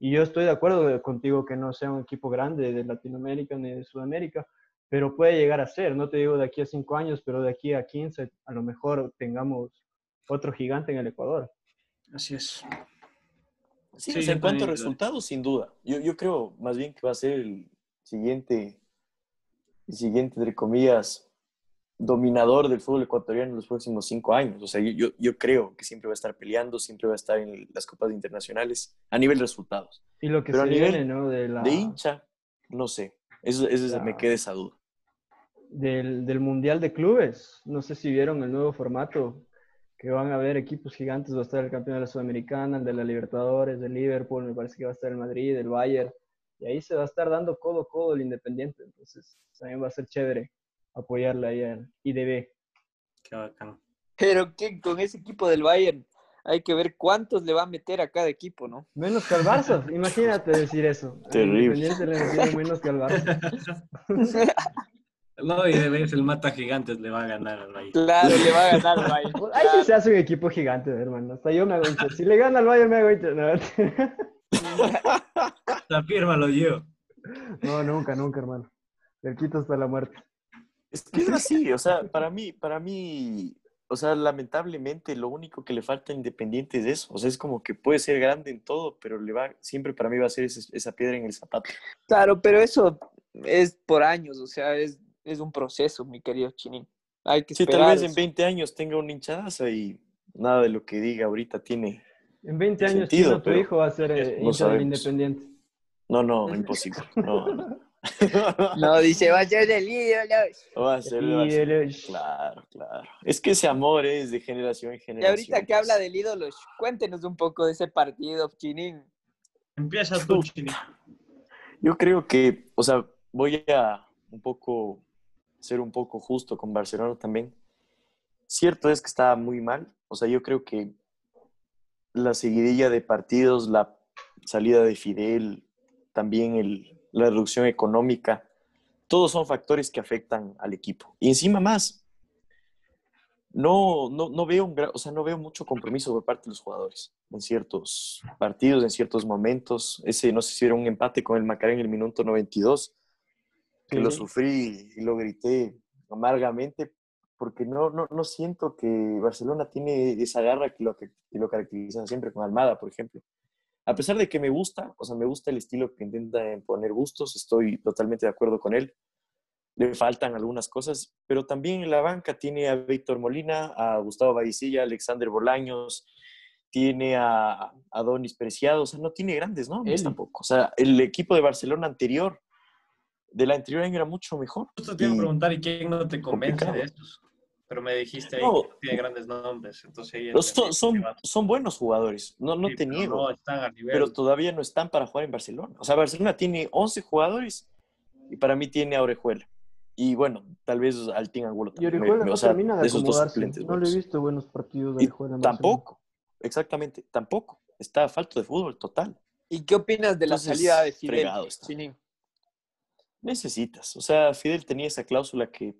Y yo estoy de acuerdo contigo que no sea un equipo grande de Latinoamérica ni de Sudamérica, pero puede llegar a ser, no te digo de aquí a cinco años, pero de aquí a 15 a lo mejor tengamos otro gigante en el Ecuador. Así es. sí, Sí, o sea, en cuanto a resultados, sin duda. Yo, yo creo más bien que va a ser el siguiente, el siguiente, entre comillas, dominador del fútbol ecuatoriano en los próximos cinco años. O sea, yo, yo, creo que siempre va a estar peleando, siempre va a estar en las copas internacionales a nivel resultados. Y lo que Pero a se nivel viene, ¿no? De la, De hincha, no sé. Eso, eso me queda esa duda. del, del Mundial de Clubes. No sé si vieron el nuevo formato, que van a haber equipos gigantes. Va a estar el campeón de la Sudamericana, el de la Libertadores, del Liverpool, me parece que va a estar el Madrid, el Bayern. Y ahí se va a estar dando codo a codo el Independiente. Entonces, también va a ser chévere apoyarle ahí al IDB. Qué bacán. Pero que con ese equipo del Bayern hay que ver cuántos le va a meter a cada equipo, ¿no? Menos que al Barça, imagínate decir eso. Terrible. Independiente menos que al Barça. No, y de vez el mata gigantes le va a ganar al Bayern. Claro, le va a ganar al Bayern. Ahí sí se hace un equipo gigante, hermano. Hasta yo me hago hincha. Si le gana al Bayern, me hago hincha. No, La firma lo yo. No, nunca, nunca, hermano. Del quito hasta la muerte. Es que es así, o sea, para mí, para mí, o sea, lamentablemente lo único que le falta a Independiente es eso. O sea, es como que puede ser grande en todo, pero le va, siempre para mí va a ser ese- esa piedra en el zapato. Claro, pero eso es por años, o sea, es, es un proceso, mi querido Chinín. Hay que Sí, esperar. tal vez en eso. 20 años tenga una hinchadaza y nada de lo que diga ahorita tiene. En 20 Tiene años, sentido, Chino, tu hijo va a ser eh, no del. Independiente. No, no, imposible. No, dice, va a ser del ídolo. Va a ser, Y va a ser- el- Claro, claro. Es que ese amor es de generación en Y generación. ahorita que habla del ídolo, cuéntenos un poco de ese partido, Chinín. Empieza tú, Chini. Yo creo que, o sea, voy a un poco ser un poco justo con Barcelona también. Cierto es que estaba muy mal. O sea, yo creo que la seguidilla de partidos, la salida de Fidel, también el, la reducción económica, todos son factores que afectan al equipo. Y encima más, no, no, no veo un o sea, no veo mucho compromiso por parte de los jugadores en ciertos partidos, en ciertos momentos. Ese, no sé si era un empate con el Macará en el minuto 92, que Sí. lo sufrí y lo grité amargamente, porque no, no, no siento que Barcelona tiene esa garra que lo, que, que lo caracteriza siempre con Almada, por ejemplo. A pesar de que me gusta, o sea, me gusta el estilo que intenta poner gustos, estoy totalmente de acuerdo con él. Le faltan algunas cosas, pero también en la banca tiene a Víctor Molina, a Gustavo Vallecilla, a Alexander Bolaños, tiene a, a Donis Preciado, o sea, no tiene grandes nombres Eli. tampoco. O sea, el equipo de Barcelona anterior, del anterior año era mucho mejor. Justo te iba a preguntar, ¿y quién no te convence complicado. de estos? Pero me dijiste ahí No. que tiene grandes nombres, entonces ahí Los son, son, son buenos jugadores, no, no sí, te pero niego, No están a nivel. pero todavía no están para jugar en Barcelona. O sea, Barcelona tiene 11 jugadores y para mí tiene a Orejuela. Y bueno, tal vez al Team Angulo Y también. Orihuela Me- no o sea, termina de esos dos suplentes No le he visto buenos partidos de Y en Barcelona. tampoco, exactamente, tampoco. Está falto de fútbol total. ¿Y qué opinas de la Entonces, salida de Fidel? Necesitas. O sea, Fidel tenía esa cláusula que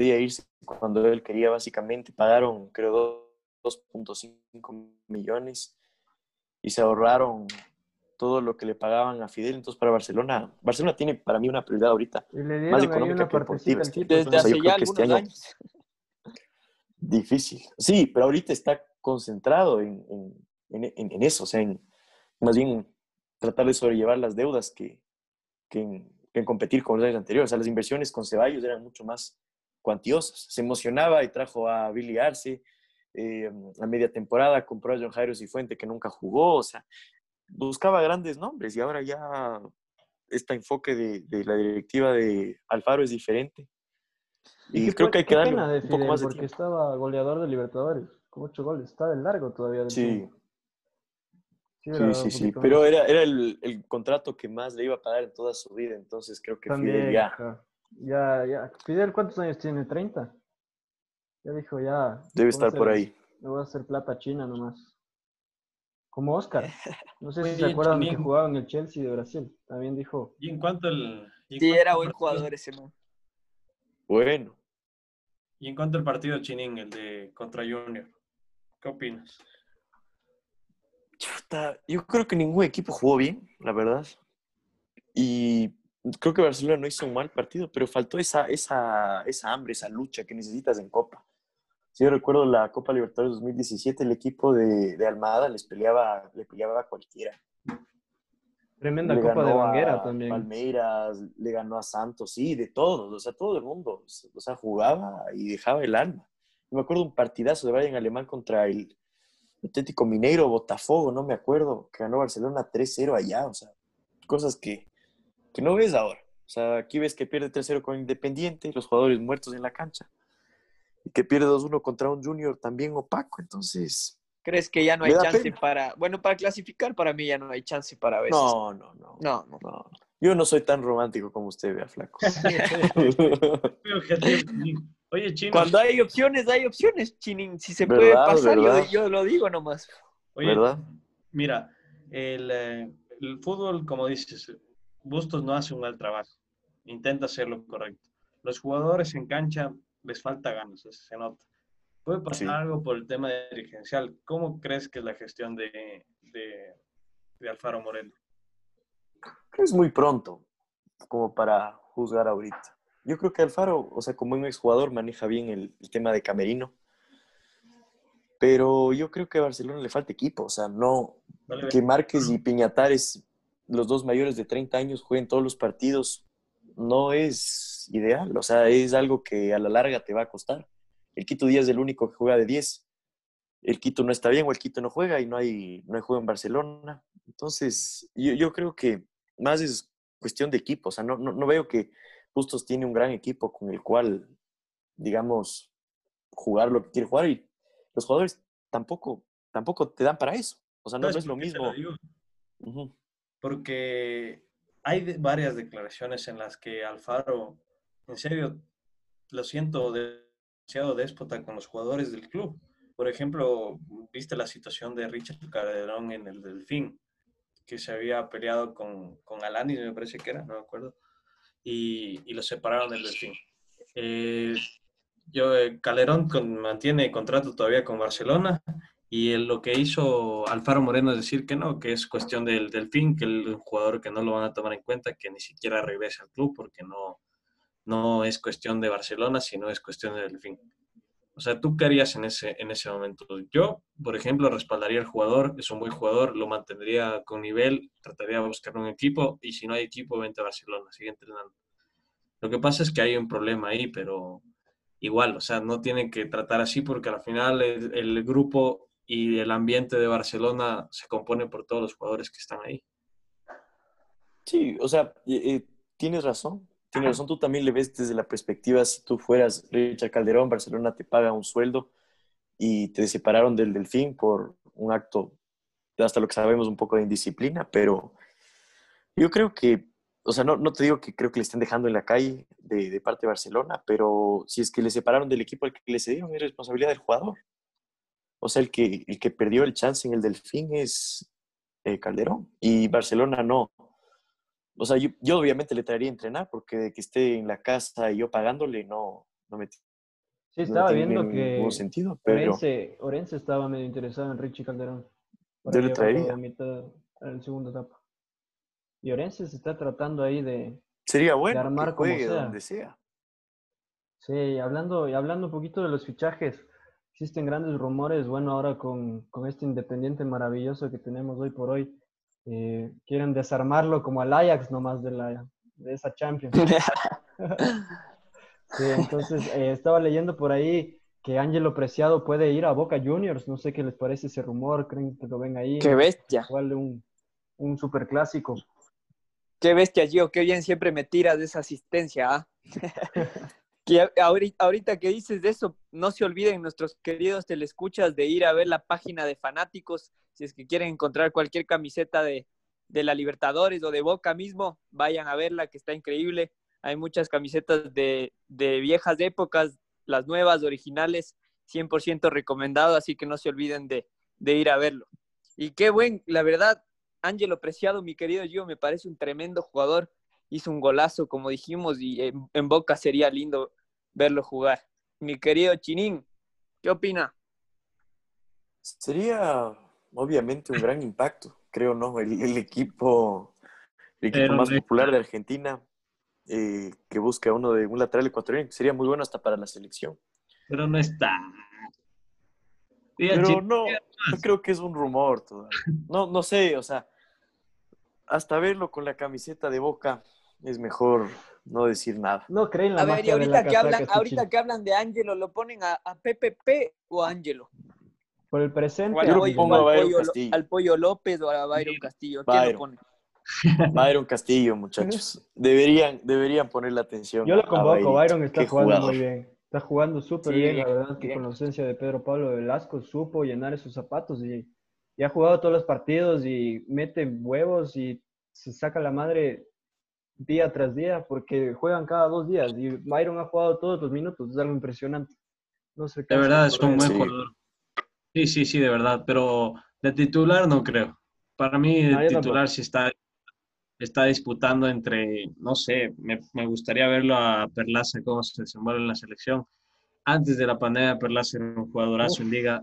podía irse cuando él quería, básicamente. Pagaron, creo, 2.5 millones y se ahorraron todo lo que le pagaban a Fidel. Entonces, para Barcelona, Barcelona tiene para mí una prioridad ahorita más económica que deportiva. Desde sea, hace yo ya creo que este algunos año- años. difícil. Sí, pero ahorita está concentrado en, en- en- en- en eso, o sea, en más bien tratar de sobrellevar las deudas que, que en, que en competir con los años anteriores. O sea, las inversiones con Ceballos eran mucho más cuantiosas. Se emocionaba y trajo a Billy Arce, eh, a media temporada compró a John Jairo Cifuente que nunca jugó, o sea, buscaba grandes nombres y ahora ya este enfoque de, de la directiva de Alfaro es diferente. Y, creo que hay que darle un poco más de porque tiempo. estaba goleador de Libertadores, con ocho goles, está de largo todavía. del Sí, tiempo. sí, sí, sí, pero era, era el, el contrato que más le iba a pagar en toda su vida, entonces creo que Fidel También, ya ajá. Ya, ya. Fidel, ¿cuántos años tiene? ¿30? Ya dijo, ya. debe estar por ahí. Me voy a hacer plata china nomás. Como Oscar. No sé si se acuerdan que Chinín. jugaba en el Chelsea de Brasil. También dijo, Y en cuanto al. en Sí, cuanto era buen jugador ese man. Bueno, Y en cuanto al partido Chinín, el de contra Junior, ¿qué opinas? chuta, yo creo que ningún equipo jugó bien, la verdad. Y creo que Barcelona no hizo un mal partido, pero faltó esa, esa, esa hambre, esa lucha que necesitas en Copa. Si yo recuerdo la Copa Libertadores 2017, el equipo de, de Almada les peleaba, le peleaba a cualquiera. tremenda le copa de Banguera a también. Palmeiras, le ganó a Santos, sí, de todos, o sea, todo el mundo. O sea, jugaba y dejaba el alma. Yo me acuerdo un partidazo de Bayern Alemán contra el Atlético Mineiro, Botafogo, no me acuerdo, que ganó Barcelona 3-0 allá, o sea, cosas que, que no ves ahora. O sea, aquí ves que pierde 3-0 con Independiente, los jugadores muertos en la cancha, y que pierde 2-1 contra un Junior también opaco, entonces... ¿Crees que ya no hay chance pena. para... Bueno, para clasificar para mí ya no hay chance para ver. No, no, no, No, no. no. Yo no soy tan romántico como usted, vea, flaco. Oye, Chino, Cuando hay opciones, hay opciones, Chinín. Si se puede pasar, yo lo digo nomás. oye, ¿verdad? mira, el, eh, el fútbol, como dices, Bustos no hace un mal trabajo, intenta hacer lo correcto. Los jugadores en cancha les falta ganas, eso se nota. Puede pasar Sí. algo por el tema dirigencial. ¿Cómo crees que es la gestión de, de, de Alfaro Moreno? es muy pronto como para juzgar ahorita. Yo creo que Alfaro, o sea, como un exjugador, maneja bien el, el tema de Camerino. Pero yo creo que a Barcelona le falta equipo. O sea, no. Que Márquez y Piñatares, los dos mayores de 30 años, jueguen todos los partidos, no es ideal. O sea, es algo que a la larga te va a costar. El Quito Díaz es el único que juega de 10. El Quito no está bien o el Quito no juega y no hay, no hay juego en Barcelona. Entonces, yo, yo creo que más es cuestión de equipo. O sea, no, no, no veo que Bustos tiene un gran equipo con el cual, digamos, jugar lo que quiere jugar y los jugadores tampoco, tampoco te dan para eso. O sea, no, no ¿Sabes es lo te mismo. digo? Porque hay varias declaraciones en las que Alfaro, en serio, lo siento demasiado déspota con los jugadores del club. Por ejemplo, viste la situación de Richard Calderón en el Delfín, que se había peleado con, con Alanis, me parece que era, no me acuerdo, y, y lo separaron del Delfín. Eh, yo, eh, Calderón con- mantiene contrato todavía con Barcelona y él- lo que hizo Alfaro Moreno es decir que no, que es cuestión del Delfín, que el jugador que no lo van a tomar en cuenta, que ni siquiera regrese al club porque no, no es cuestión de Barcelona, sino es cuestión del Delfín. O sea, ¿tú qué harías en ese, en ese momento? Yo, por ejemplo, respaldaría al jugador, es un buen jugador, lo mantendría con nivel, trataría de buscar un equipo y si no hay equipo, vente a Barcelona, sigue entrenando. Lo que pasa es que hay un problema ahí, pero igual, o sea, no tienen que tratar así porque al final el, el grupo y el ambiente de Barcelona se compone por todos los jugadores que están ahí. Sí, o sea, eh, tienes razón. Tienes razón, tú también le ves desde la perspectiva, si tú fueras Richard Calderón, Barcelona te paga un sueldo y te separaron del Delfín por un acto, hasta lo que sabemos, un poco de indisciplina, pero yo creo que, o sea, no, no te digo que creo que le estén dejando en la calle de, de parte de Barcelona, pero si es que le separaron del equipo al que le cedieron, es responsabilidad del jugador. O sea, el que, el que perdió el chance en el Delfín es eh, Calderón y Barcelona no. O sea, yo, yo obviamente le traería a entrenar porque de que esté en la casa y yo pagándole no, no me, Sí, estaba viendo que sentido, pero Orense, Orense estaba medio interesado en Richie Calderón. Yo le traería. mitad, en la segunda etapa. Y Orense se está tratando ahí de, sería bueno armar que como sea. donde sea. Sí, hablando, y hablando un poquito de los fichajes, existen grandes rumores, bueno, ahora con, con este Independiente maravilloso que tenemos hoy por hoy, eh, quieren desarmarlo como al Ajax nomás de, la, de esa Champions. Sí, entonces eh, estaba leyendo por ahí que Ángelo Preciado puede ir a Boca Juniors. No sé qué les parece ese rumor, creen que lo ven ahí. Qué bestia. Igual un, un super clásico. Qué bestia, Gio, qué bien siempre me tiras de esa asistencia. ¿ah? que ahorita, ahorita que dices de eso, no se olviden nuestros queridos telescuchas de ir a ver la página de fanáticos. Si es que quieren encontrar cualquier camiseta de, de la Libertadores o de Boca mismo, vayan a verla, que está increíble. Hay muchas camisetas de, de viejas épocas, las nuevas, originales, 100% recomendado, así que no se olviden de, de ir a verlo. Y qué buen, la verdad, Ángelo Preciado, mi querido Gio, me parece un tremendo jugador. Hizo un golazo, como dijimos, y en, Boca sería lindo verlo jugar. Mi querido Chinín, ¿qué opina? Sería obviamente un gran impacto, creo, ¿no? El, equipo, el equipo más popular de Argentina eh, que busca uno de un lateral ecuatoriano, sería muy bueno hasta para la selección. Pero no está. Pero no, creo que es un rumor todavía. No, no sé, o sea, hasta verlo con la camiseta de Boca es mejor no decir nada. No creen la A ver, y ahorita que hablan, ahorita que hablan de Ángelo, ¿lo ponen a, a PPP o a Ángelo? Por el presente. Yo lo pongo a Byron Castillo. Al Pollo López o a Byron Castillo. ¿Quién lo pone? Byron Castillo, muchachos. Deberían, deberían ponerle atención. Yo lo convoco, Byron está jugando muy bien. Está jugando súper bien, la verdad que con la ausencia de Pedro Pablo Velasco supo llenar esos zapatos y, y, ha jugado todos los partidos y mete huevos y se saca la madre día tras día porque juegan cada dos días y Byron ha jugado todos los minutos, es algo impresionante. No sé de verdad es un buen jugador. Sí, sí, sí, de verdad, pero de titular no creo. Para mí de titular sí está está disputando entre, no sé, me, me, gustaría verlo a Perlaza cómo se desenvuelve en la selección. Antes de la pandemia, Perlaza era un jugadorazo en liga.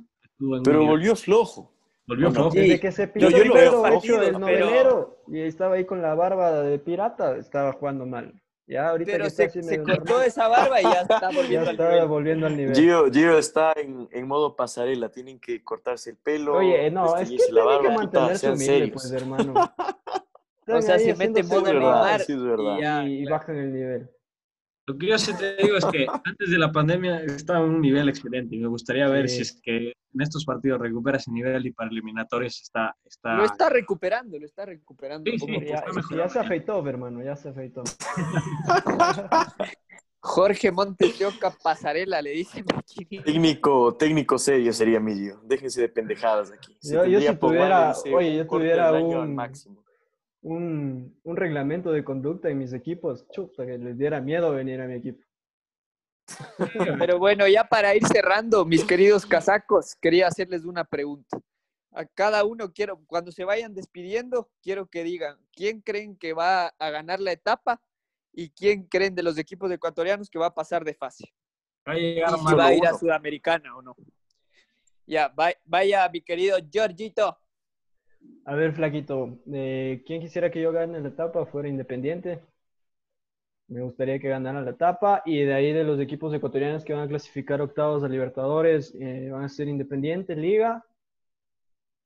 pero volvió flojo. Volvió flojo. Desde que se yo, yo lo veo flojo. del novelero y estaba ahí con la barba de pirata, estaba jugando mal. Ya, ahorita pero se, se cortó esa barba y ya está volviendo, ya está al, volviendo al nivel. Gio, Gio está en, en, modo pasarela, tienen que cortarse el pelo. Oye, no, es que la barba, que mantenerse humilde, pues, hermano. o sea, se mete en modo Neymar y, bajan el nivel. Lo que yo sí te digo es que antes de la pandemia estaba en un nivel excelente y me gustaría ver si es que en estos partidos recupera ese nivel y para eliminatorios está... está... Lo está recuperando, lo está recuperando. Sí, sí, ya, ya, se afeitó, hermano, ya se afeitó. Jorge Montes Pasarela, le dicen Técnico, técnico serio sería mío. Déjense de pendejadas aquí. yo, yo si tuviera, oye, yo tuviera un, máximo un, un, reglamento de conducta en mis equipos, chuta, que les diera miedo venir a mi equipo. Pero bueno, ya para ir cerrando, mis queridos casacos, quería hacerles una pregunta. A cada uno quiero, cuando se vayan despidiendo, quiero que digan quién creen que va a ganar la etapa y quién creen de los equipos ecuatorianos que va a pasar de fase. Va a llegar y si va a ir a Sudamericana o no. Ya, vaya mi querido Giorgito. A ver, Flaquito, eh, ¿quién quisiera que yo gane la etapa fuera independiente? Me gustaría que ganara la etapa y de ahí de los equipos ecuatorianos que van a clasificar octavos a Libertadores, eh, van a ser Independiente, Liga.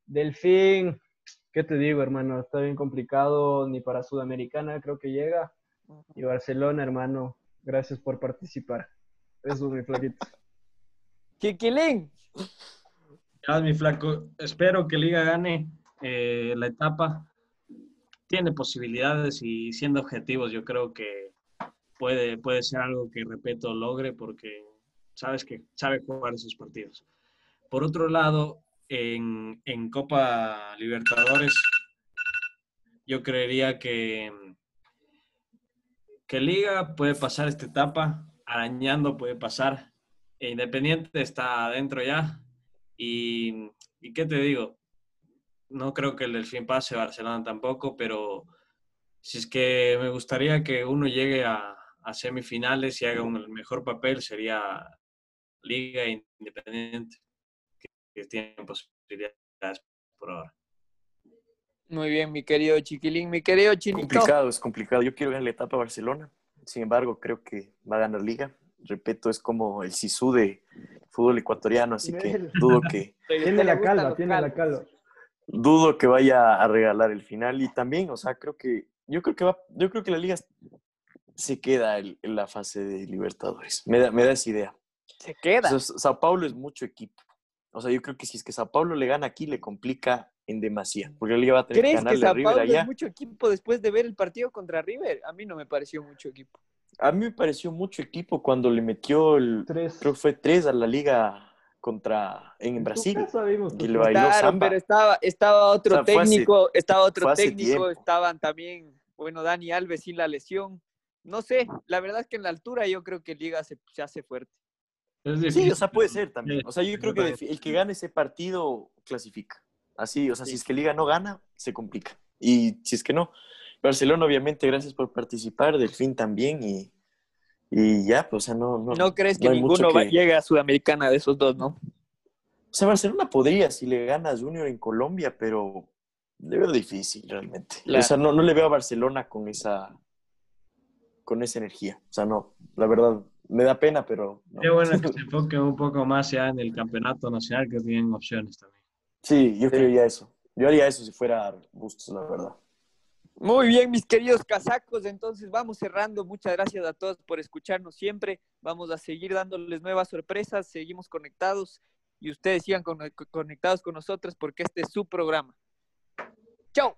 Delfín, ¿qué te digo, hermano? Está bien complicado, ni para Sudamericana creo que llega. Y Barcelona, hermano, gracias por participar. Eso es mi flaquito. Kikilín. Ya, mi flaco, espero que Liga gane eh, la etapa tiene posibilidades y siendo objetivos yo creo que puede, puede ser algo que Repeto logre porque sabes que sabe jugar esos partidos. Por otro lado, en, en Copa Libertadores, yo creería que, que Liga puede pasar esta etapa, arañando puede pasar, e Independiente está adentro ya. Y qué te digo, no creo que el Delfín pase, Barcelona tampoco, pero si es que me gustaría que uno llegue a, semifinales y haga un mejor papel, sería Liga Independiente, que, tiene posibilidades por ahora. Muy bien, mi querido Chiquilín, mi querido Chinito. Complicado, es complicado. Yo quiero ganar la etapa a Barcelona. Sin embargo, creo que va a ganar Liga. Repito, es como el Sisu de fútbol ecuatoriano, así que dudo que... Tiene la calma, tiene la calma dudo que vaya a regalar el final y también, o sea, creo que yo creo que va, yo creo que la liga se queda en, la fase de Libertadores. Me da, me da esa idea. Se queda. O sea, Sao Paulo es mucho equipo. O sea, yo creo que si es que Sao Paulo le gana aquí, le complica en demasía. Porque la liga va a tener que ¿Crees que ganarle a Sao River Paulo allá. es mucho equipo después de ver el partido contra River? A mí no me pareció mucho equipo. A mí me pareció mucho equipo cuando le metió el, Tres. creo que fue tres a la liga contra en, Brasil. vimos Y tres. bailó Claro, samba. pero estaba, estaba otro O sea, fue hace- técnico, estaba otro técnico, estaban también, bueno, Dani Alves sin la lesión. No sé, la verdad es que en la altura yo creo que Liga se, se hace fuerte. Sí, o sea, puede ser también. O sea, yo creo que el que gane ese partido clasifica. Así, o sea, si es que Liga no gana, se complica. Y si es que no, Barcelona, obviamente, gracias por participar, Delfín también, y, y ya, pues, o sea, no, no, No crees que no ninguno va- que- llegue a Sudamericana de esos dos, ¿no? O sea, Barcelona podría si le gana a Junior en Colombia, pero le veo difícil realmente. Claro. O sea, no, no le veo a Barcelona con esa con esa energía. O sea, no, la verdad, me da pena, pero no. Qué bueno que se enfoque un poco más ya en el campeonato nacional, que tienen opciones también. Sí, yo creería eso. Yo haría eso si fuera Bustos, la verdad. Muy bien, mis queridos casacos. Entonces vamos cerrando. Muchas gracias a todos por escucharnos siempre. Vamos a seguir dándoles nuevas sorpresas. Seguimos conectados y ustedes sigan conectados con nosotros porque este es su programa. ¡Chao!